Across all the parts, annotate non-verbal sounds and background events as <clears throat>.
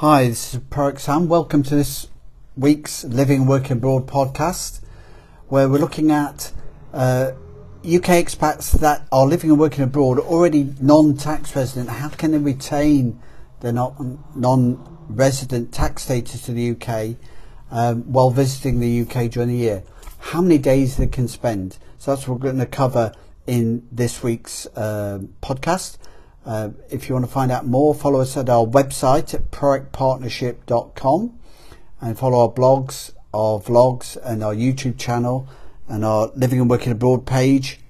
Hi, this is ProACT Sam. Welcome to this week's Living and Working Abroad podcast, where we're looking at uh, UK expats that are living and working abroad, already non-tax resident. How can they retain their non-resident tax status to the UK um, while visiting the UK during the year? How many days they can spend? So that's what we're going to cover in this week's uh, podcast. Uh, if you want to find out more, follow us at our website at proactpartnership.com and follow our blogs, our vlogs, and our YouTube channel and our Living and Working Abroad page.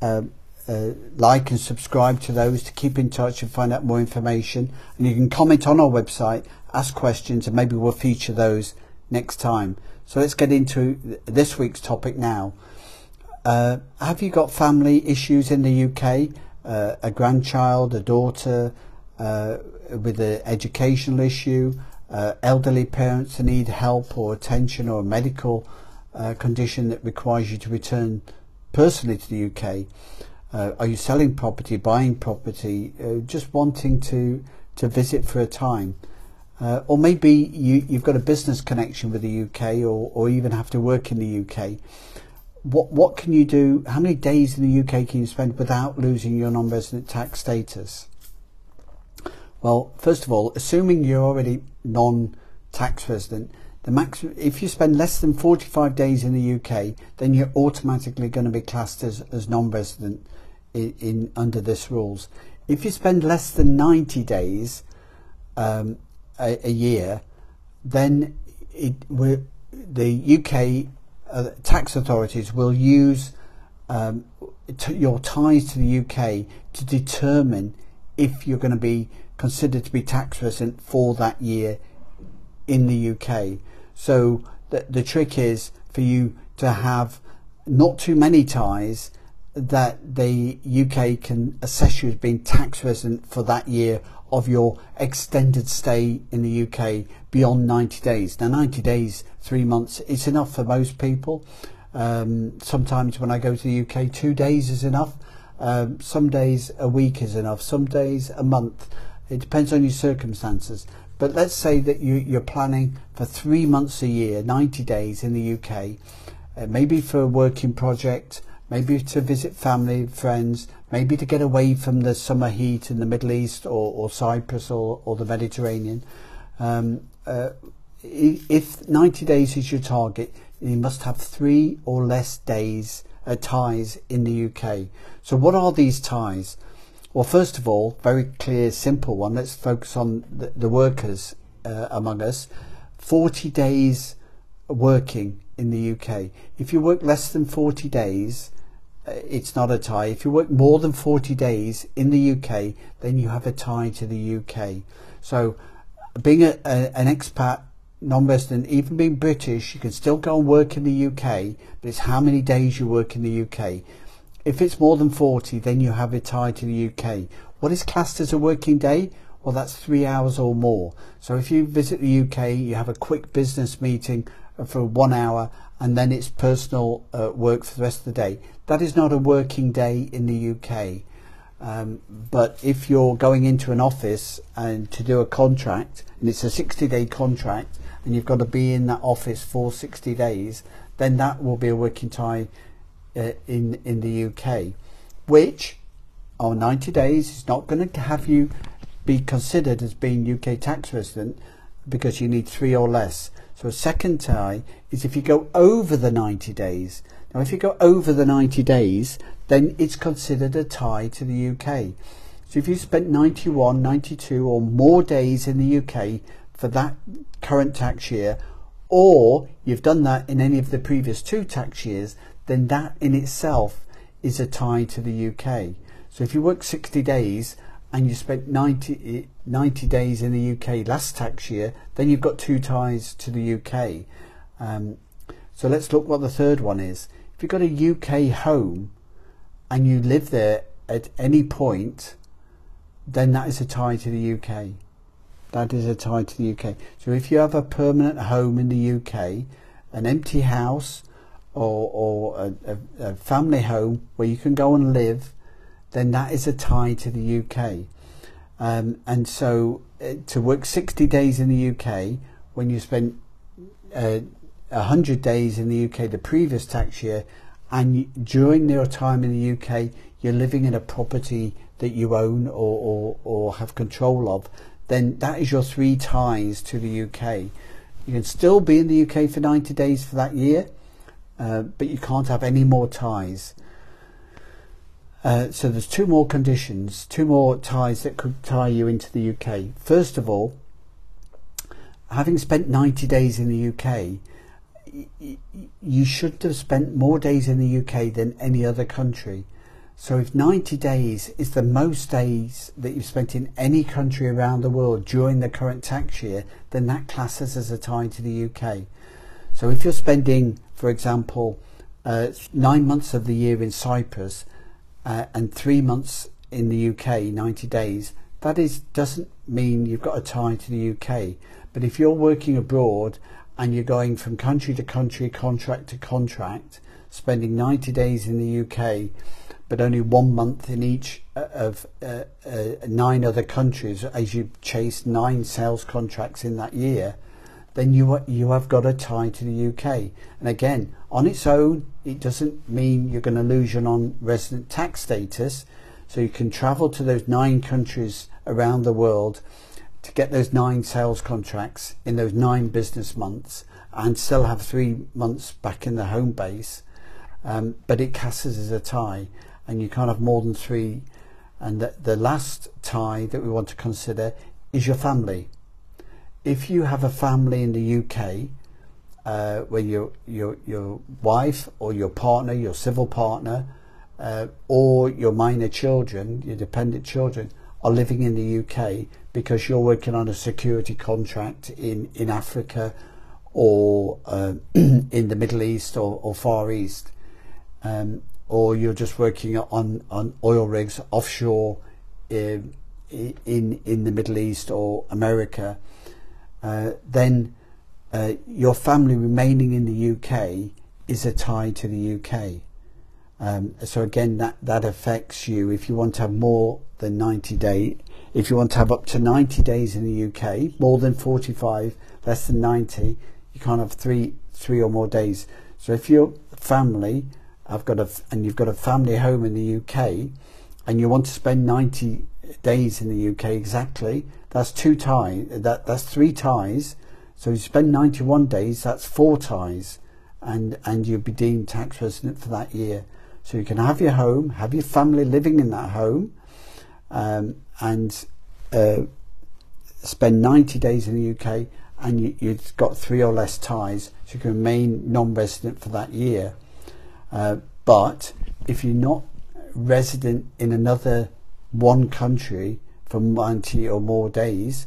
Uh, uh, like and subscribe to those to keep in touch and find out more information. And you can comment on our website, ask questions, and maybe we'll feature those next time. So let's get into this week's topic now. Uh, have you got family issues in the UK? Uh, a grandchild, a daughter uh, with an educational issue, uh, elderly parents who need help or attention or a medical uh, condition that requires you to return personally to the UK? Uh, are you selling property, buying property, just wanting to, to visit for a time? Uh, or maybe you, you've got a business connection with the UK or, or even have to work in the UK what what can you do? How many days in the UK can you spend without losing your non-resident tax status? Well, first of all, assuming you're already non-tax resident, the maximum if you spend less than 45 days in the UK, then you're automatically going to be classed as, as non-resident in, in under this rules. If you spend less than 90 days um, a, a, year, then it, the UK uh, tax authorities will use um, your ties to the UK to determine if you're going to be considered to be tax resident for that year in the UK. So the, the trick is for you to have not too many ties that the UK can assess you as being tax resident for that year of your extended stay in the UK beyond 90 days. Now, 90 days, three months, is enough for most people. Um, sometimes when I go to the UK, two days is enough. Um, some days a week is enough. Some days a month. It depends on your circumstances. But let's say that you, you're planning for three months a year, 90 days in the UK, uh, maybe for a working project, maybe to visit family, friends, maybe to get away from the summer heat in the Middle East or, or Cyprus or, or the Mediterranean. Um, uh, if 90 days is your target, you must have three or less days uh, ties in the UK. So what are these ties? Well, first of all, very clear, simple one. Let's focus on the, the workers uh, among us. 40 days working in the UK. If you work less than 40 days, Uh, it's not a tie. If you work more than 40 days in the UK, then you have a tie to the UK. So being a, a, an expat, non-resident, even being British, you can still go and work in the UK, but it's how many days you work in the UK. If it's more than 40, then you have a tie to the UK. What is classed as a working day? Well, that's three hours or more. So if you visit the UK, you have a quick business meeting for one hour and then it's personal uh, work for the rest of the day. That is not a working day in the UK. Um, but if you're going into an office and to do a contract, and it's a 60 day contract, and you've got to be in that office for 60 days, then that will be a working time uh, in, in the UK, which on 90 days is not going to have you be considered as being UK tax resident because you need three or less. So a second tie is if you go over the 90 days. Now if you go over the 90 days, then it's considered a tie to the UK. So if you spent 91, 92 or more days in the UK for that current tax year, or you've done that in any of the previous two tax years, then that in itself is a tie to the UK. So if you work 60 days and you spent 90, 90 days in the UK last tax year, then you've got two ties to the UK. Um, so let's look what the third one is. If you've got a UK home and you live there at any point, then that is a tie to the UK. That is a tie to the UK. So if you have a permanent home in the UK, an empty house or, or a, a, a family home where you can go and live then that is a tie to the UK. Um, and so uh, to work 60 days in the UK when you spent uh, 100 days in the UK the previous tax year, and during your time in the UK, you're living in a property that you own or, or, or have control of, then that is your three ties to the UK. You can still be in the UK for 90 days for that year, uh, but you can't have any more ties. Uh, so there's two more conditions, two more ties that could tie you into the UK. First of all, having spent 90 days in the UK, you should have spent more days in the UK than any other country. So if 90 days is the most days that you've spent in any country around the world during the current tax year, then that classes as a tie to the UK. So if you're spending, for example, uh, nine months of the year in Cyprus, uh, and three months in the UK, 90 days, that is doesn't mean you've got a tie to the UK. But if you're working abroad and you're going from country to country, contract to contract, spending 90 days in the UK, but only one month in each uh, of uh, uh, nine other countries as you chase nine sales contracts in that year, then you you have got a tie to the UK. And again, on its own, it doesn't mean you're going to lose your non-resident tax status. So you can travel to those nine countries around the world to get those nine sales contracts in those nine business months and still have three months back in the home base. Um, but it casts as a tie and you can't have more than three. And the, the last tie that we want to consider is your family. If you have a family in the UK, uh, where your your your wife or your partner, your civil partner, uh, or your minor children, your dependent children, are living in the UK because you're working on a security contract in in Africa or uh, <clears throat> in the Middle East or, or Far East, um, or you're just working on on oil rigs offshore in in, in the Middle East or America, uh, then uh, your family remaining in the UK is a tie to the UK. Um, so again, that, that affects you if you want to have more than 90 days. If you want to have up to 90 days in the UK, more than 45, less than 90, you can't have three three or more days. So if your family, I've got a, and you've got a family home in the UK, and you want to spend 90 days in the UK exactly, that's two ties. That that's three ties so you spend 91 days, that's four ties, and, and you'll be deemed tax resident for that year. So you can have your home, have your family living in that home, um, and uh, spend 90 days in the UK, and you, you've got three or less ties, so you can remain non-resident for that year. Uh, but if you're not resident in another one country for 90 or more days,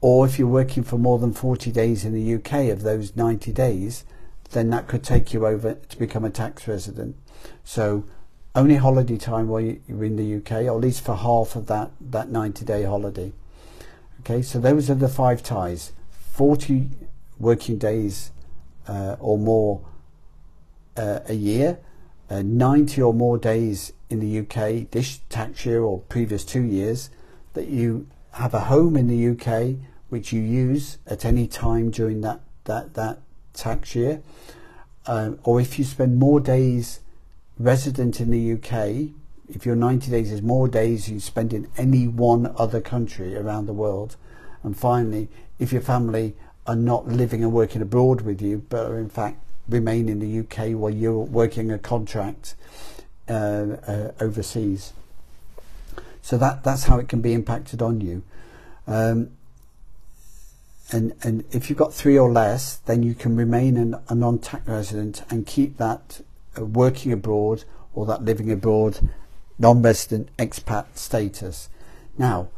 or if you're working for more than 40 days in the UK of those 90 days, then that could take you over to become a tax resident. So only holiday time while you're in the UK, or at least for half of that, that 90 day holiday. Okay, so those are the five ties 40 working days uh, or more uh, a year, uh, 90 or more days in the UK this tax year or previous two years, that you have a home in the UK which you use at any time during that that that tax year, um, or if you spend more days resident in the UK, if your 90 days is more days you spend in any one other country around the world, and finally, if your family are not living and working abroad with you, but are in fact remain in the UK while you're working a contract overseas. So that that's how it can be impacted on you. Um, and, and if you've got three or less, then you can remain an, a non-tax resident and keep that uh, working abroad or that living abroad non-resident expat status. Now,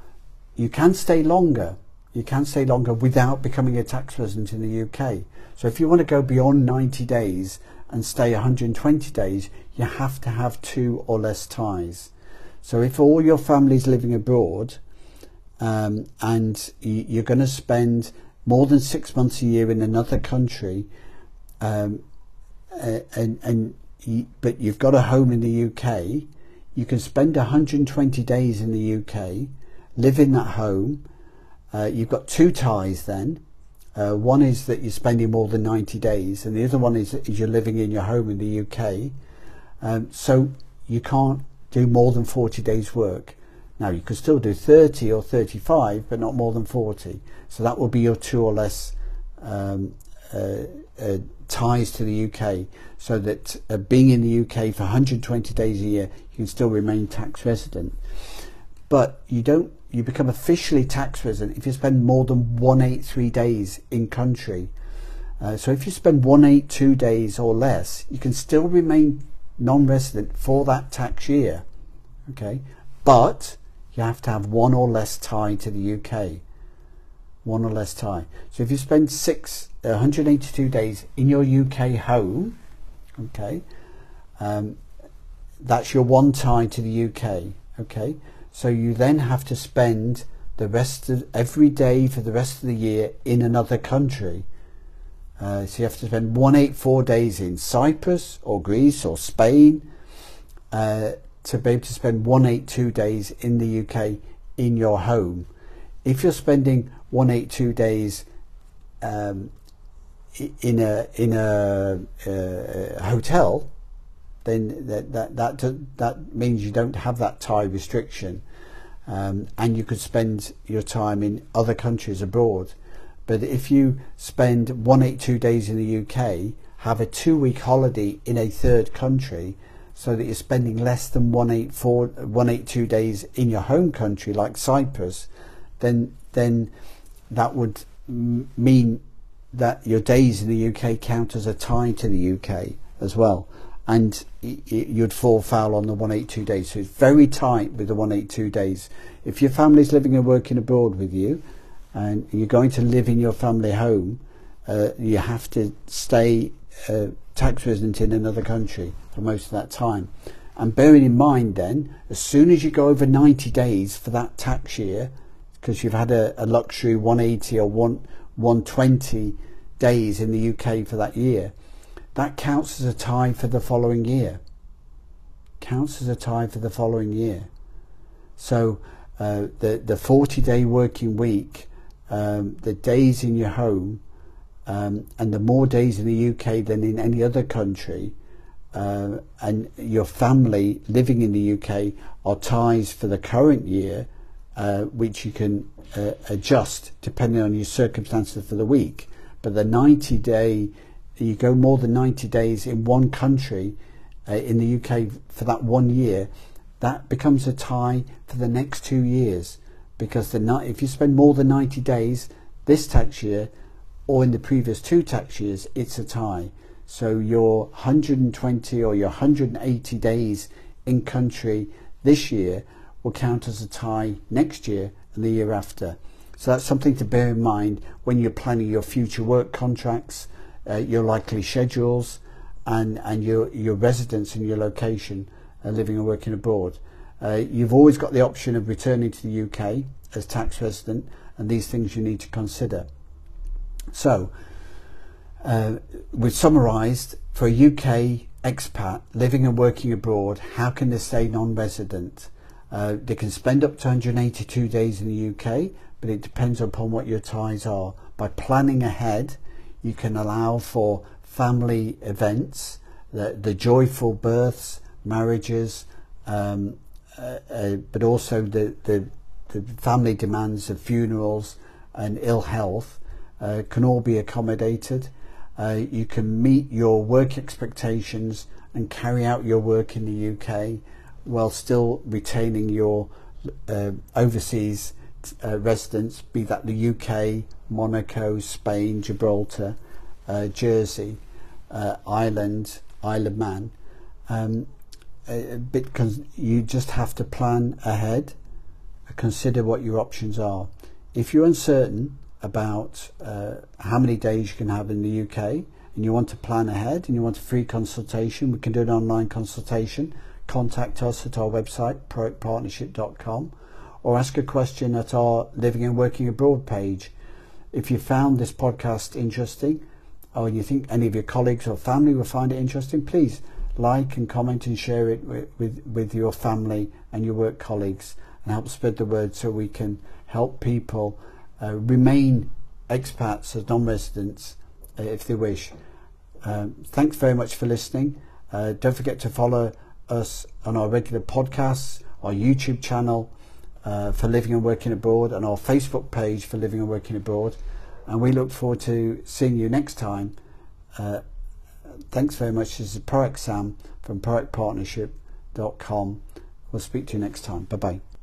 you can stay longer. You can stay longer without becoming a tax resident in the UK. So if you want to go beyond 90 days and stay 120 days, you have to have two or less ties. So if all your family is living abroad um, and you're going to spend more than six months a year in another country, um, and and you, but you've got a home in the UK, you can spend 120 days in the UK, live in that home, uh, you've got two ties then. Uh, one is that you're spending more than 90 days, and the other one is, you're living in your home in the UK. Um, so you can't do more than 40 days' work. Now, you could still do 30 or 35, but not more than 40. So that will be your two or less um, uh, uh, ties to the UK, so that uh, being in the UK for 120 days a year, you can still remain tax resident. But you don't you become officially tax resident if you spend more than 183 days in country. Uh, so if you spend 182 days or less, you can still remain non-resident for that tax year. Okay, but you have to have one or less tie to the UK. One or less tie. So if you spend six, uh, 182 days in your UK home, okay, um, that's your one tie to the UK. Okay, so you then have to spend the rest of every day for the rest of the year in another country. Uh, so you have to spend 184 days in Cyprus or Greece or Spain uh, to be able to spend 182 days in the UK in your home. If you're spending 182 days um, in a in a, uh, hotel, then that that that that means you don't have that tie restriction, um, and you could spend your time in other countries abroad. But if you spend 182 days in the UK, have a two-week holiday in a third country, so that you're spending less than 184, 182 days in your home country, like Cyprus, then then that would mean that your days in the UK count as a tie to the UK as well and you'd fall foul on the 182 days. So it's very tight with the 182 days. If your family's living and working abroad with you, and you're going to live in your family home, uh, you have to stay uh, tax resident in another country for most of that time. And bearing in mind then, as soon as you go over 90 days for that tax year, because you've had a, a luxury 180 or 1, 120 days in the UK for that year, that counts as a tie for the following year. Counts as a tie for the following year. So uh, the the 40 day working week, um, the days in your home, um, and the more days in the UK than in any other country, uh, and your family living in the UK are ties for the current year, uh, which you can uh, adjust depending on your circumstances for the week. But the 90 day you go more than 90 days in one country uh, in the UK for that one year, that becomes a tie for the next two years. Because the if you spend more than 90 days this tax year or in the previous two tax years, it's a tie. So your 120 or your 180 days in country this year will count as a tie next year and the year after. So that's something to bear in mind when you're planning your future work contracts uh, your likely schedules, and, and your, your residence and your location uh, living and working abroad. Uh, you've always got the option of returning to the UK as tax resident, and these things you need to consider. So, uh, we've summarised for a UK expat living and working abroad, how can they stay non-resident? Uh, they can spend up to 182 days in the UK, but it depends upon what your ties are. By planning ahead, you can allow for family events, the, the joyful births, marriages, um, uh, uh, but also the, the, the, family demands of funerals and ill health uh, can all be accommodated. Uh, you can meet your work expectations and carry out your work in the UK while still retaining your uh, overseas uh, residence, be that the UK, Monaco, Spain, Gibraltar, uh, Jersey, uh, Ireland, Isle of Man. Um, a bit you just have to plan ahead, consider what your options are. If you're uncertain about uh, how many days you can have in the UK and you want to plan ahead and you want a free consultation, we can do an online consultation. Contact us at our website, proactpartnership.com, or ask a question at our Living and Working Abroad page. If you found this podcast interesting, or you think any of your colleagues or family will find it interesting, please like and comment and share it with, with, with your family and your work colleagues and help spread the word so we can help people uh, remain expats as non-residents uh, if they wish. Um, thanks very much for listening. Uh, don't forget to follow us on our regular podcasts, our YouTube channel uh, for living and working abroad, and our Facebook page for living and working abroad. And we look forward to seeing you next time. Uh, thanks very much. This is ProACT Sam from ProACTPartnership.com. We'll speak to you next time. Bye bye.